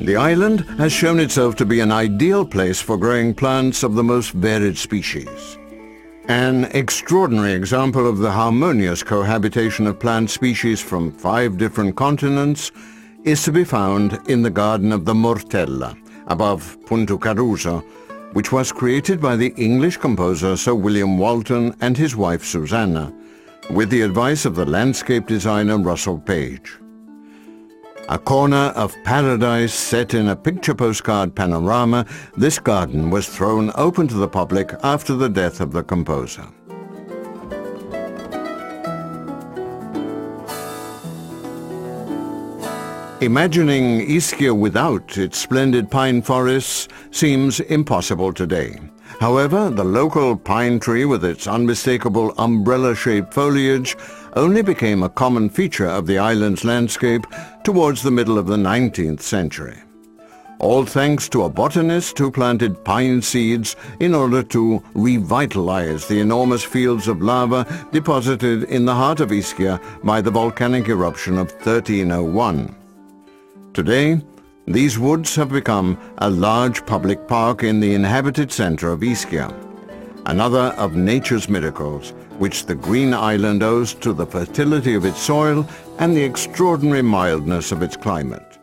The island has shown itself to be an ideal place for growing plants of the most varied species. An extraordinary example of the harmonious cohabitation of plant species from five different continents is to be found in the garden of the Mortella, above Punta Caruso, which was created by the English composer Sir William Walton and his wife Susanna, with the advice of the landscape designer Russell Page. A corner of paradise set in a picture postcard panorama, this garden was thrown open to the public after the death of the composer. Imagining Ischia without its splendid pine forests seems impossible today. However, the local pine tree with its unmistakable umbrella-shaped foliage only became a common feature of the island's landscape towards the middle of the 19th century. All thanks to a botanist who planted pine seeds in order to revitalize the enormous fields of lava deposited in the heart of Ischia by the volcanic eruption of 1301. Today, these woods have become a large public park in the inhabited center of Ischia, another of nature's miracles which the green island owes to the fertility of its soil and the extraordinary mildness of its climate.